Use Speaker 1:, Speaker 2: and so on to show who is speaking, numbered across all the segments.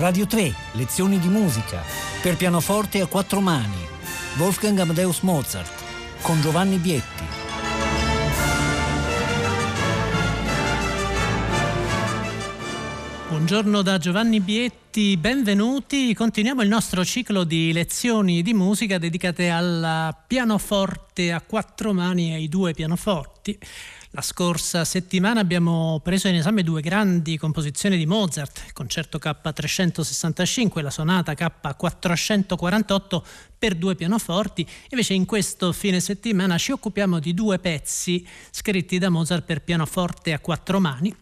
Speaker 1: Radio 3, lezioni di musica, per pianoforte a quattro mani, Wolfgang Amadeus Mozart, con Giovanni Bietti.
Speaker 2: Buongiorno da Giovanni Bietti, benvenuti. Continuiamo il nostro ciclo di lezioni di musica dedicate al pianoforte a quattro mani e ai due pianoforti. La scorsa settimana abbiamo preso in esame due grandi composizioni di Mozart, il concerto K365 e la sonata K448 per due pianoforti. Invece in questo fine settimana ci occupiamo di due pezzi scritti da Mozart per pianoforte a quattro mani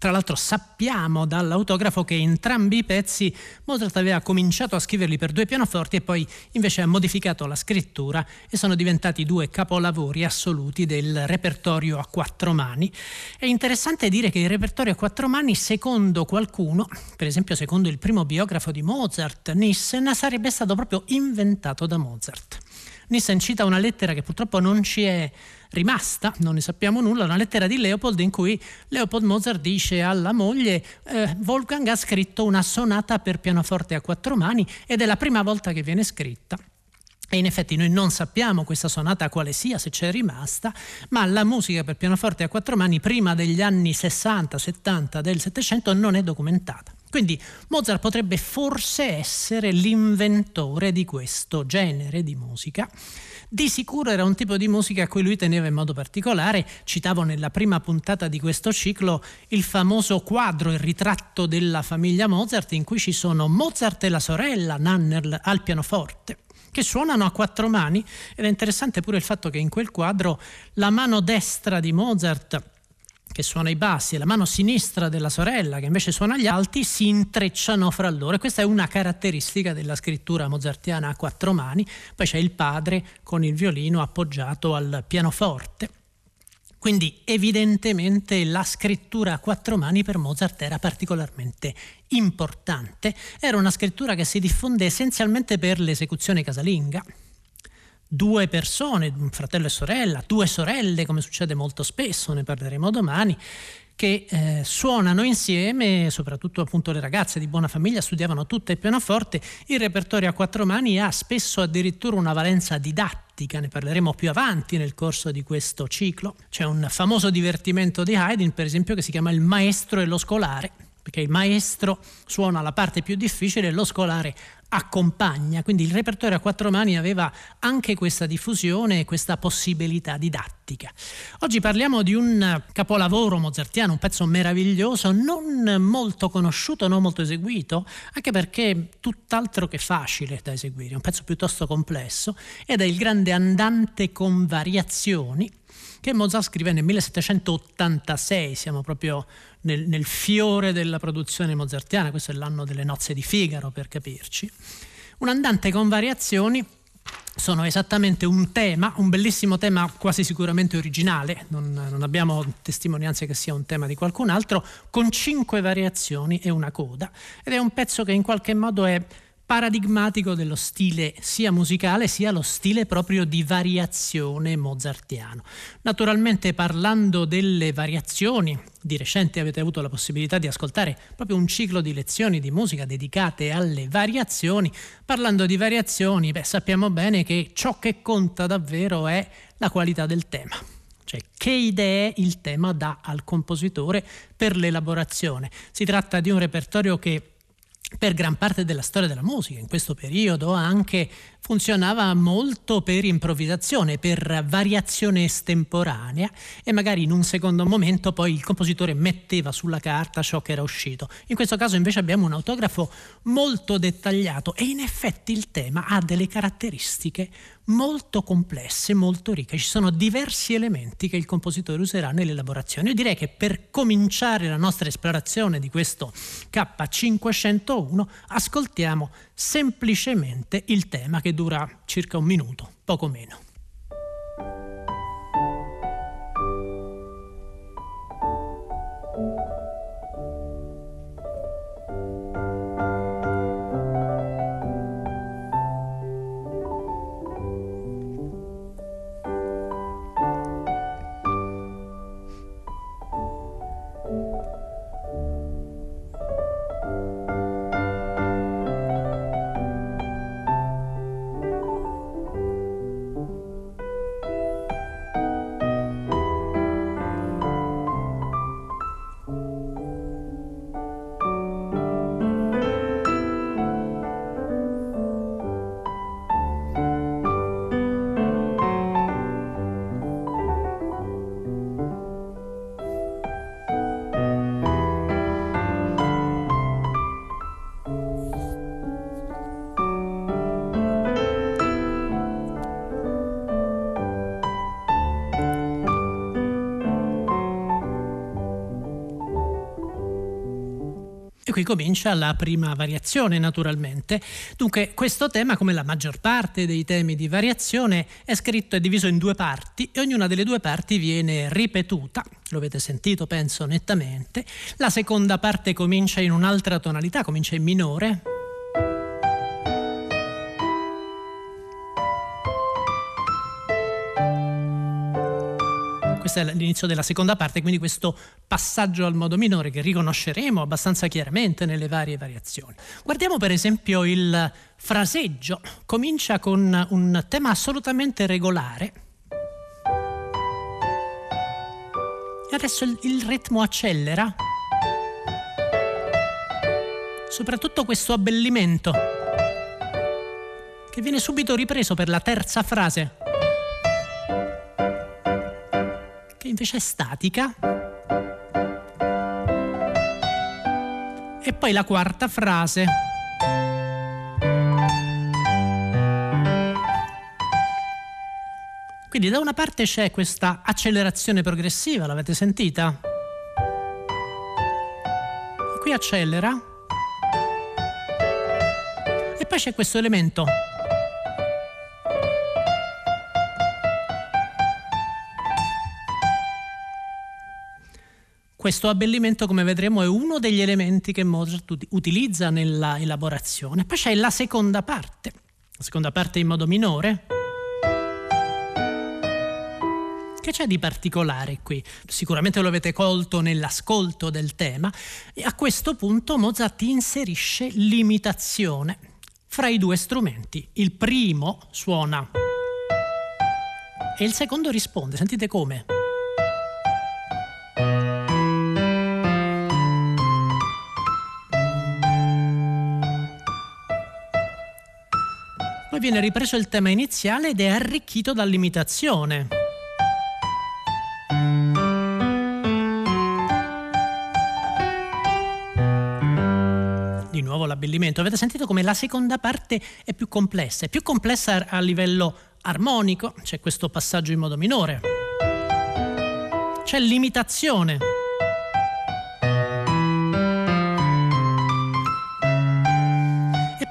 Speaker 2: tra l'altro sappiamo dall'autografo che entrambi i pezzi Mozart aveva cominciato a scriverli per due pianoforti e poi invece ha modificato la scrittura e sono diventati due capolavori assoluti del repertorio a quattro mani. È interessante dire che il repertorio a quattro mani, secondo qualcuno, per esempio secondo il primo biografo di Mozart, Nissen, sarebbe stato proprio inventato da Mozart. Nissen cita una lettera che purtroppo non ci è rimasta, non ne sappiamo nulla, una lettera di Leopold in cui Leopold Mozart dice alla moglie eh, Wolfgang ha scritto una sonata per pianoforte a quattro mani ed è la prima volta che viene scritta. E in effetti noi non sappiamo questa sonata quale sia, se c'è rimasta, ma la musica per pianoforte a quattro mani prima degli anni 60-70 del Settecento non è documentata. Quindi Mozart potrebbe forse essere l'inventore di questo genere di musica di sicuro era un tipo di musica a cui lui teneva in modo particolare. Citavo nella prima puntata di questo ciclo il famoso quadro, il ritratto della famiglia Mozart, in cui ci sono Mozart e la sorella Nannerl al pianoforte che suonano a quattro mani ed è interessante pure il fatto che in quel quadro la mano destra di Mozart che suona i bassi e la mano sinistra della sorella che invece suona gli alti si intrecciano fra loro. E questa è una caratteristica della scrittura mozartiana a quattro mani. Poi c'è il padre con il violino appoggiato al pianoforte. Quindi evidentemente la scrittura a quattro mani per Mozart era particolarmente importante. Era una scrittura che si diffonde essenzialmente per l'esecuzione casalinga due persone, un fratello e sorella, due sorelle, come succede molto spesso, ne parleremo domani, che eh, suonano insieme, soprattutto appunto le ragazze di buona famiglia studiavano tutte il pianoforte, il repertorio a quattro mani ha spesso addirittura una valenza didattica, ne parleremo più avanti nel corso di questo ciclo. C'è un famoso divertimento di Haydn, per esempio, che si chiama Il maestro e lo scolare, perché il maestro suona la parte più difficile e lo scolare accompagna, quindi il repertorio a quattro mani aveva anche questa diffusione e questa possibilità didattica. Oggi parliamo di un capolavoro mozartiano, un pezzo meraviglioso, non molto conosciuto, non molto eseguito, anche perché tutt'altro che facile da eseguire, è un pezzo piuttosto complesso ed è il grande andante con variazioni che Mozart scrive nel 1786, siamo proprio nel, nel fiore della produzione mozartiana, questo è l'anno delle nozze di Figaro per capirci. Un andante con variazioni sono esattamente un tema, un bellissimo tema quasi sicuramente originale, non, non, abbiamo testimonianze che sia un tema di qualcun altro, con cinque variazioni e una coda. Ed è un pezzo che in qualche modo è paradigmatico dello stile sia musicale sia lo stile proprio di variazione mozartiano. Naturalmente parlando delle variazioni, di recente avete avuto la possibilità di ascoltare proprio un ciclo di lezioni di musica dedicate alle variazioni. Parlando di variazioni, beh, sappiamo bene che ciò che conta davvero è la qualità del tema cioè che idee il tema dà al compositore per l'elaborazione. Si tratta di un repertorio che per gran parte della storia della musica, in questo periodo anche funzionava molto per improvvisazione, per variazione estemporanea e magari in un secondo momento poi il compositore metteva sulla carta ciò che era uscito. In questo caso invece abbiamo un autografo molto dettagliato e in effetti il tema ha delle caratteristiche molto complesse, molto ricche. Ci sono diversi elementi che il compositore userà nell'elaborazione. Io direi che per cominciare la nostra esplorazione di questo K501 ascoltiamo semplicemente il tema che dura circa un minuto, poco meno. Qui comincia la prima variazione, naturalmente. Dunque, questo tema, come la maggior parte dei temi di variazione, è scritto e diviso in due parti e ognuna delle due parti viene ripetuta. Lo avete sentito, penso, nettamente. La seconda parte comincia in un'altra tonalità, comincia in minore. Questo è l'inizio della seconda parte, quindi questo passaggio al modo minore che riconosceremo abbastanza chiaramente nelle varie variazioni. Guardiamo per esempio il fraseggio, comincia con un tema assolutamente regolare. E adesso il, ritmo accelera. Soprattutto questo abbellimento che viene subito ripreso per la terza frase. Invece è statica. E poi la quarta frase. Quindi da una parte c'è questa accelerazione progressiva, l'avete sentita? Qui accelera. E poi c'è questo elemento Questo abbellimento, come vedremo, è uno degli elementi che Mozart utilizza nella elaborazione. Poi c'è la seconda parte, la seconda parte in modo minore. Che c'è di particolare qui? Sicuramente lo avete colto nell'ascolto del tema. E a questo punto Mozart inserisce l'imitazione fra i due strumenti. Il primo suona e il secondo risponde. Sentite come? Poi viene ripreso il tema iniziale ed è arricchito dall'imitazione. Di nuovo l'abbellimento. Avete sentito come la seconda parte è più complessa, è più complessa a livello armonico, c'è questo passaggio in modo minore. C'è l'imitazione.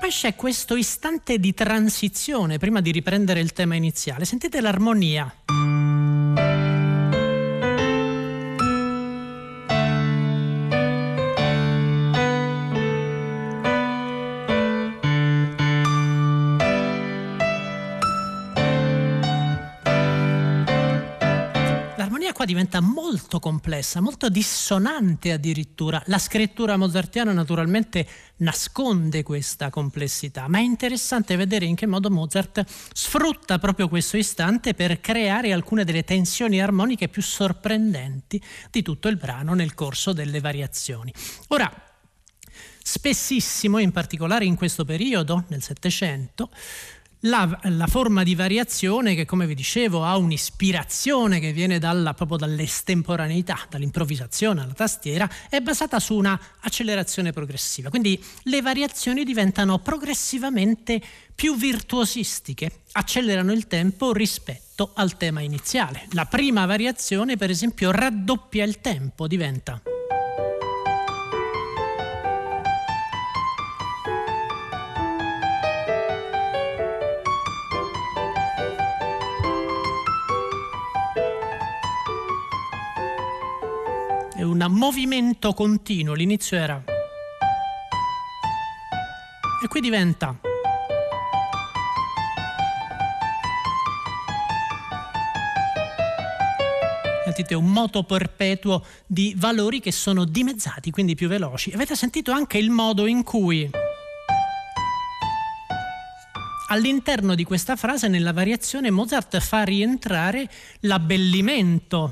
Speaker 2: Poi c'è questo istante di transizione prima di riprendere il tema iniziale. Sentite l'armonia. Diventa molto complessa, molto dissonante addirittura. La scrittura mozartiana naturalmente nasconde questa complessità, ma è interessante vedere in che modo Mozart sfrutta proprio questo istante per creare alcune delle tensioni armoniche più sorprendenti di tutto il brano nel corso delle variazioni. Ora, spessissimo, in particolare in questo periodo, nel Settecento, la, la, forma di variazione che, come vi dicevo, ha un'ispirazione che viene dalla, proprio dall'estemporaneità, dall'improvvisazione alla tastiera, è basata su una accelerazione progressiva. Quindi le variazioni diventano progressivamente più virtuosistiche, accelerano il tempo rispetto al tema iniziale. La prima variazione, per esempio, raddoppia il tempo, diventa un movimento continuo, l'inizio era... E qui diventa... Sentite un moto perpetuo di valori che sono dimezzati, quindi più veloci. Avete sentito anche il modo in cui all'interno di questa frase, nella variazione, Mozart fa rientrare l'abbellimento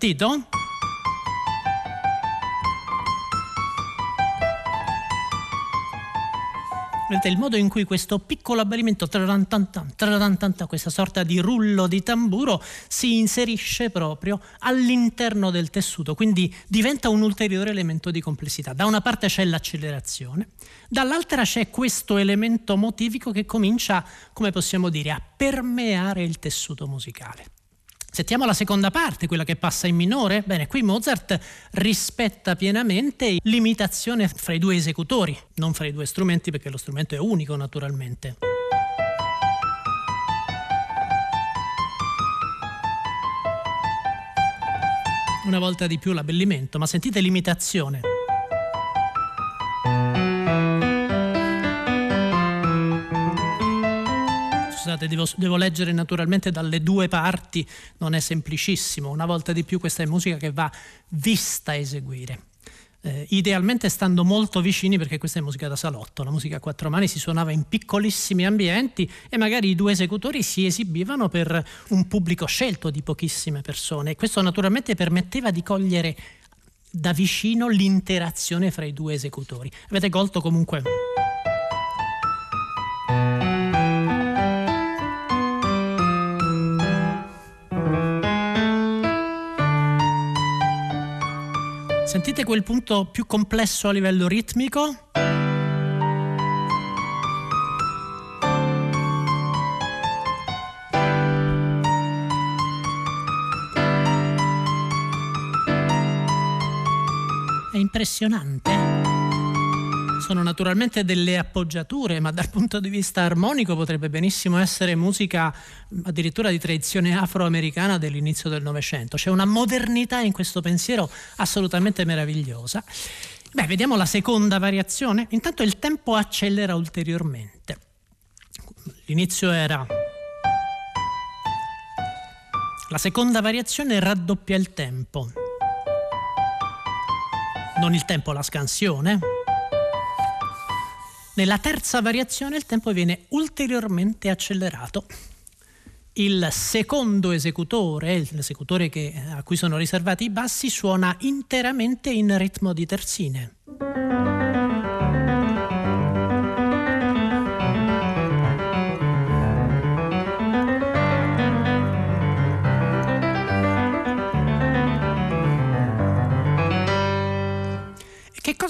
Speaker 2: sentito? Vedete il modo in cui questo piccolo abbellimento, questa sorta di rullo di tamburo, si inserisce proprio all'interno del tessuto, quindi diventa un ulteriore elemento di complessità. Da una parte c'è l'accelerazione, dall'altra c'è questo elemento motivico che comincia, come possiamo dire, a permeare il tessuto musicale. Sentiamo la seconda parte, quella che passa in minore. Bene, qui Mozart rispetta pienamente l'imitazione fra i due esecutori, non fra i due strumenti perché lo strumento è unico naturalmente. Una volta di più l'abbellimento, ma sentite l'imitazione. Scusate, devo, devo, leggere naturalmente dalle due parti, non è semplicissimo. Una volta di più questa è musica che va vista eseguire. Eh, idealmente stando molto vicini perché questa è musica da salotto, la musica a quattro mani si suonava in piccolissimi ambienti e magari i due esecutori si esibivano per un pubblico scelto di pochissime persone e questo naturalmente permetteva di cogliere da vicino l'interazione fra i due esecutori. Avete colto comunque Sentite quel punto più complesso a livello ritmico? È impressionante sono naturalmente delle appoggiature, ma dal punto di vista armonico potrebbe benissimo essere musica addirittura di tradizione afroamericana dell'inizio del Novecento. C'è una modernità in questo pensiero assolutamente meravigliosa. Beh, vediamo la seconda variazione. Intanto il tempo accelera ulteriormente. L'inizio era... La seconda variazione raddoppia il tempo. Non il tempo, la scansione nella terza variazione il tempo viene ulteriormente accelerato. Il secondo esecutore, l'esecutore che, a cui sono riservati i bassi, suona interamente in ritmo di terzine.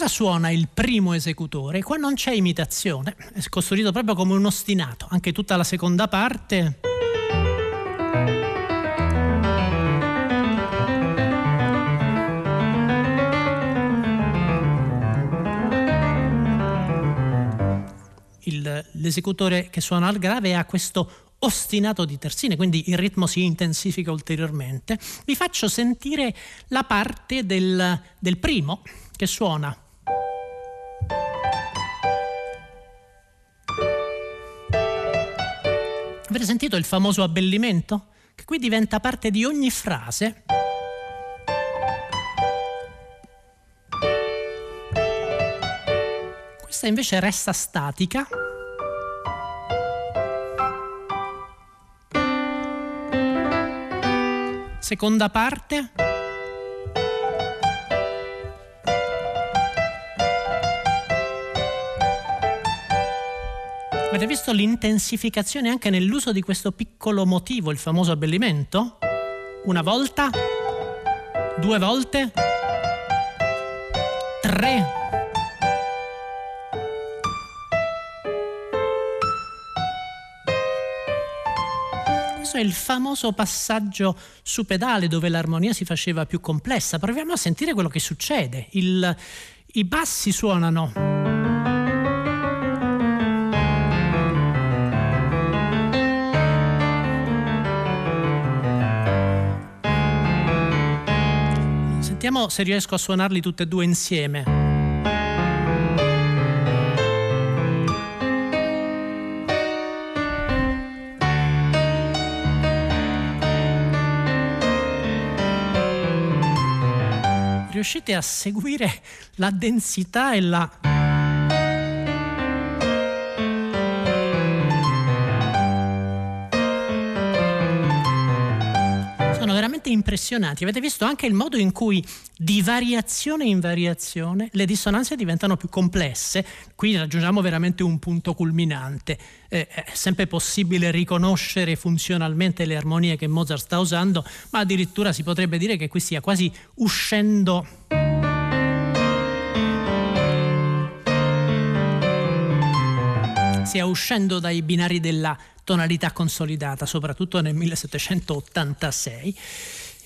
Speaker 2: Cosa suona il primo esecutore? Qua non c'è imitazione, è costruito proprio come un ostinato, anche tutta la seconda parte. Il, l'esecutore che suona al grave ha questo ostinato di terzine, quindi il ritmo si intensifica ulteriormente. Vi faccio sentire la parte del, del primo, che suona. Avete sentito il famoso abbellimento? Che qui diventa parte di ogni frase. Questa invece resta statica. Seconda parte. Avete visto l'intensificazione anche nell'uso di questo piccolo motivo, il famoso abbellimento? Una volta, due volte, tre. Questo è il famoso passaggio su pedale dove l'armonia si faceva più complessa. Proviamo a sentire quello che succede. Il, I bassi suonano. Vediamo se riesco a suonarli tutti e due insieme. Riuscite a seguire la densità e la impressionanti. Avete visto anche il modo in cui di variazione in variazione le dissonanze diventano più complesse. Qui raggiungiamo veramente un punto culminante. Eh, è sempre possibile riconoscere funzionalmente le armonie che Mozart sta usando, ma addirittura si potrebbe dire che qui stia quasi uscendo stia uscendo dai binari della tonalità consolidata, soprattutto nel 1786.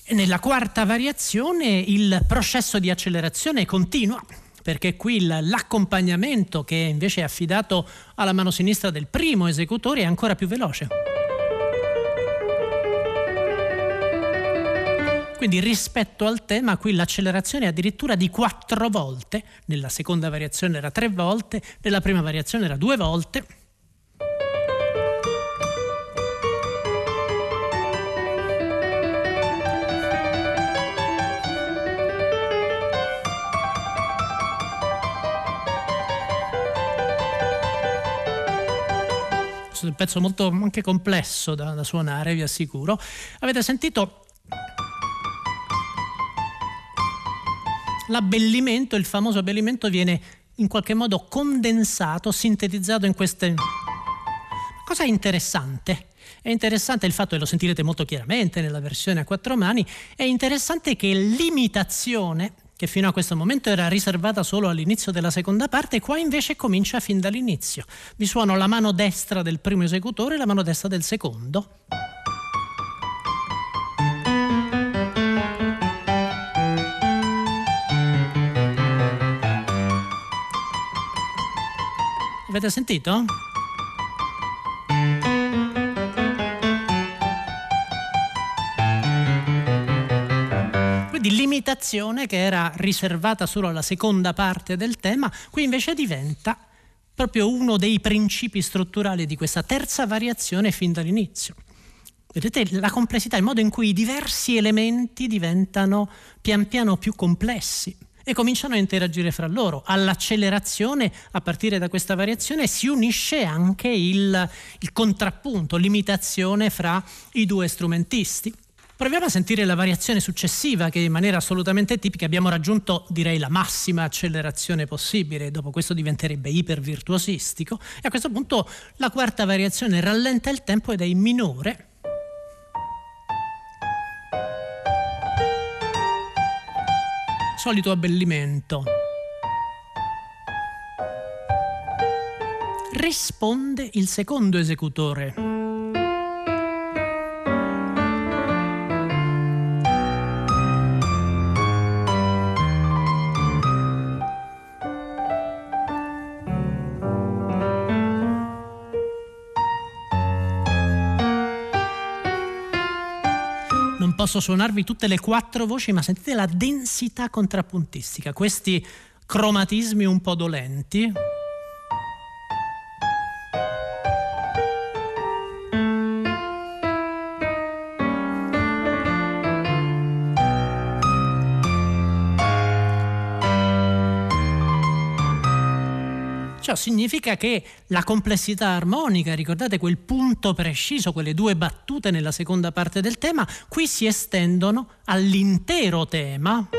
Speaker 2: E nella quarta variazione il processo di accelerazione continua perché qui l'accompagnamento che invece è affidato alla mano sinistra del primo esecutore è ancora più veloce. Quindi rispetto al tema qui l'accelerazione è addirittura di quattro volte, nella seconda variazione era tre volte, nella prima variazione era due volte. un pezzo molto anche complesso da, da suonare, vi assicuro. Avete sentito l'abbellimento, il famoso abbellimento viene in qualche modo condensato, sintetizzato in queste... Cosa interessante? È interessante il fatto, e lo sentirete molto chiaramente nella versione a quattro mani, è interessante che l'imitazione, che fino a questo momento era riservata solo all'inizio della seconda parte, qua invece comincia fin dall'inizio. Vi suono la mano destra del primo esecutore e la mano destra del secondo. Avete sentito? Quindi l'imitazione che era riservata solo alla seconda parte del tema, qui invece diventa proprio uno dei principi strutturali di questa terza variazione fin dall'inizio. Vedete la complessità, il modo in cui i diversi elementi diventano pian piano più complessi e cominciano a interagire fra loro. All'accelerazione, a partire da questa variazione, si unisce anche il, il contrappunto, l'imitazione fra i due strumentisti. Proviamo a sentire la variazione successiva che in maniera assolutamente tipica abbiamo raggiunto direi la massima accelerazione possibile, dopo questo diventerebbe ipervirtuosistico e a questo punto la quarta variazione rallenta il tempo ed è in minore solito abbellimento. Risponde il secondo esecutore. Posso suonarvi tutte le quattro voci, ma sentite la densità contrappuntistica, questi cromatismi un po' dolenti. Significa che la complessità armonica, ricordate quel punto preciso, quelle due battute nella seconda parte del tema, qui si estendono all'intero tema.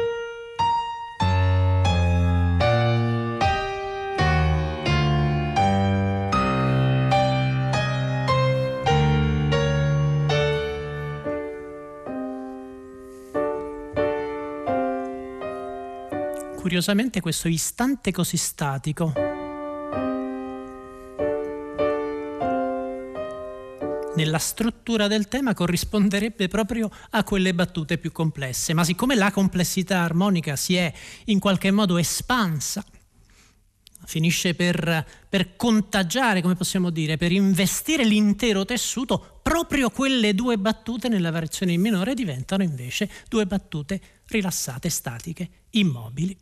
Speaker 2: Curiosamente questo istante così statico nella struttura del tema corrisponderebbe proprio a quelle battute più complesse, ma siccome la complessità armonica si è in qualche modo espansa, finisce per, per, contagiare, come possiamo dire, per investire l'intero tessuto, proprio quelle due battute nella variazione in minore diventano invece due battute rilassate, statiche, immobili.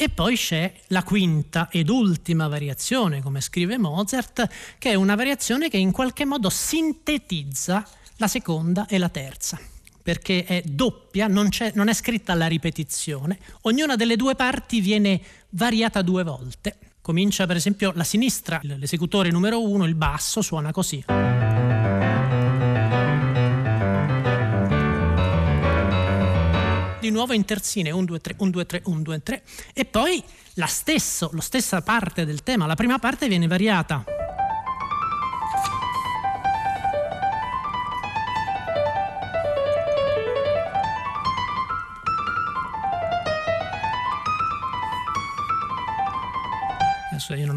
Speaker 2: E poi c'è la quinta ed ultima variazione, come scrive Mozart, che è una variazione che in qualche modo sintetizza la seconda e la terza, perché è doppia, non, non è scritta alla ripetizione, ognuna delle due parti viene variata due volte. Comincia per esempio la sinistra, l'esecutore numero uno, il basso, suona così. Di nuovo in terzine 1 2 3 1 2 3 1 2 3 e poi la stesso, la stessa parte del tema, la prima parte viene variata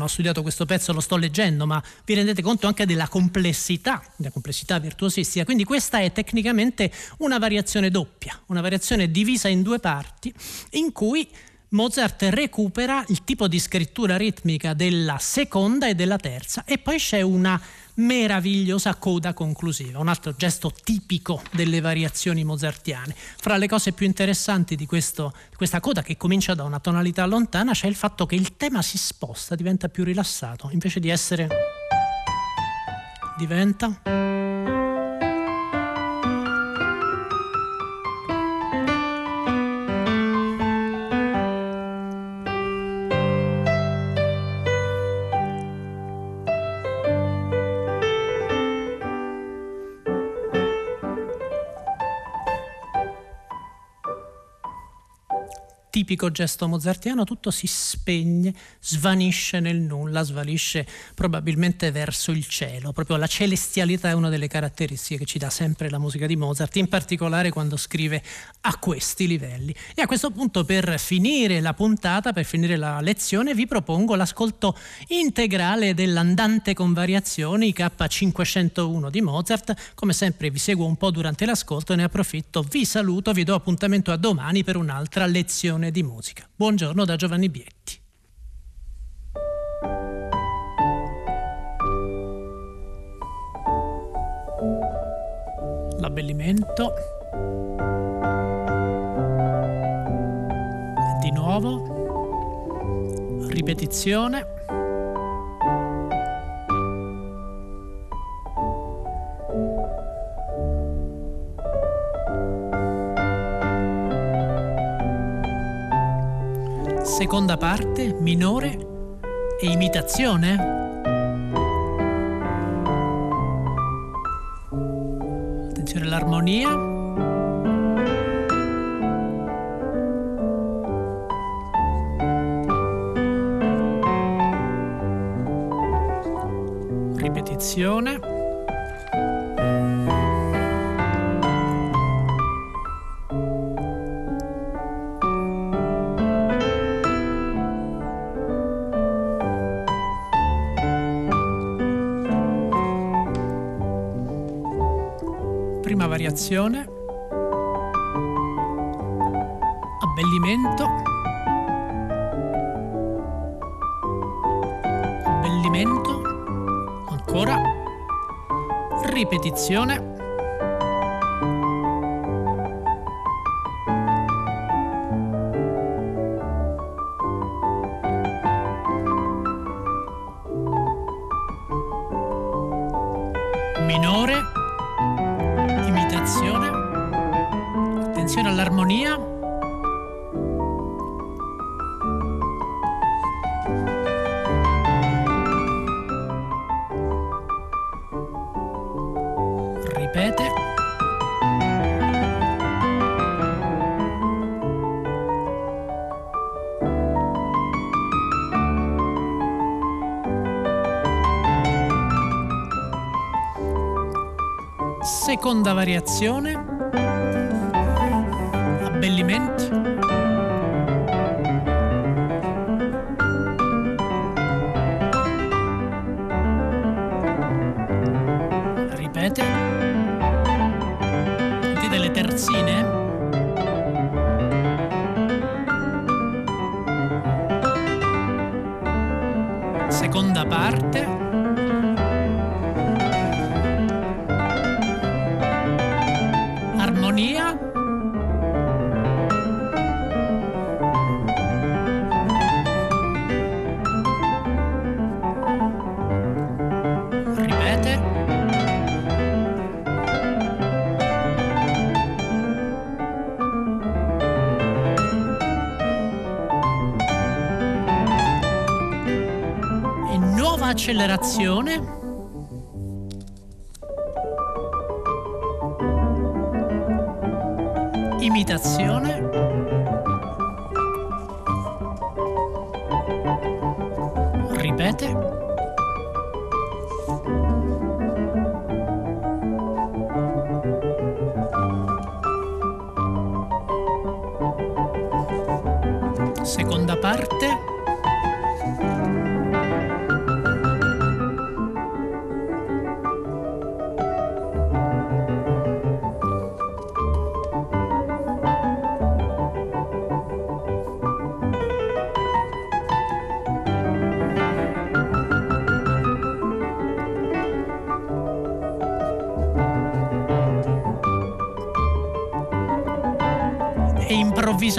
Speaker 2: ho studiato questo pezzo, lo sto leggendo, ma vi rendete conto anche della complessità, della complessità virtuosistica. Quindi questa è tecnicamente una variazione doppia, una variazione divisa in due parti, in cui Mozart recupera il tipo di scrittura ritmica della seconda e della terza e poi c'è una meravigliosa coda conclusiva, un altro gesto tipico delle variazioni mozartiane. Fra le cose più interessanti di, questo, questa coda che comincia da una tonalità lontana c'è il fatto che il tema si sposta, diventa più rilassato, invece di essere diventa tipico gesto mozartiano, tutto si spegne, svanisce nel nulla, svanisce probabilmente verso il cielo. Proprio la celestialità è una delle caratteristiche che ci dà sempre la musica di Mozart, in particolare quando scrive a questi livelli. E a questo punto, per finire la puntata, per finire la lezione, vi propongo l'ascolto integrale dell'andante con variazioni K501 di Mozart. Come sempre vi seguo un po' durante l'ascolto, ne approfitto, vi saluto, vi do appuntamento a domani per un'altra lezione di musica. Buongiorno da Giovanni Bietti. L'abbellimento. Di nuovo. Ripetizione. Seconda parte, minore e imitazione? Attenzione all'armonia. Ripetizione. Variazione, abbellimento, abbellimento, ancora, ripetizione. Seconda variazione, abbellimenti. Ripete. Sentite le terzine? Seconda parte. Accelerazione. imitazione. Ripete.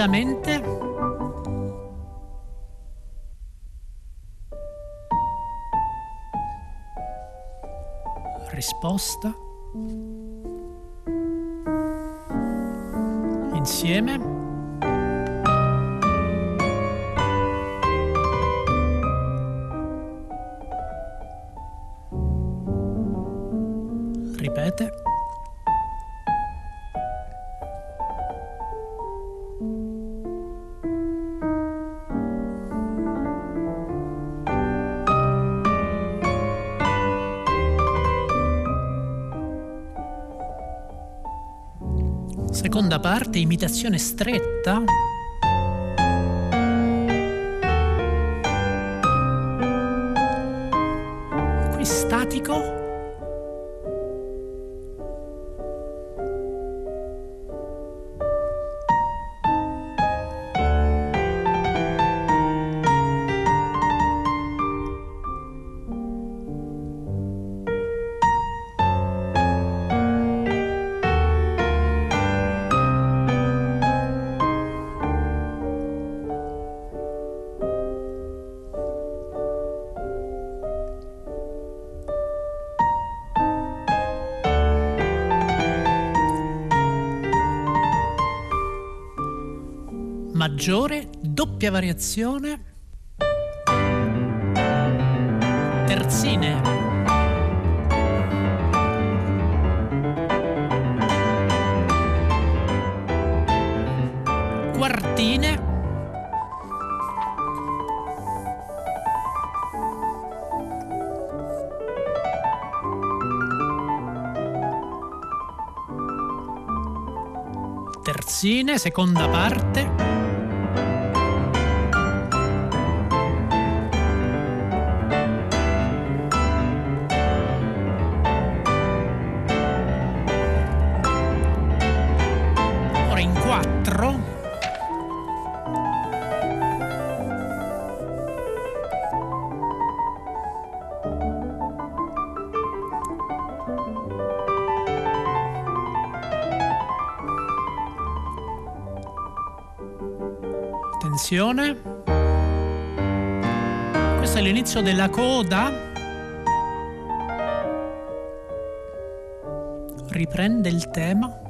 Speaker 2: Improvvisamente risposta insieme ripete parte, imitazione stretta. Maggiore, doppia variazione, terzine. Quartine. Terzine, seconda parte. Attenzione. Questo è l'inizio della coda. Riprende il tema.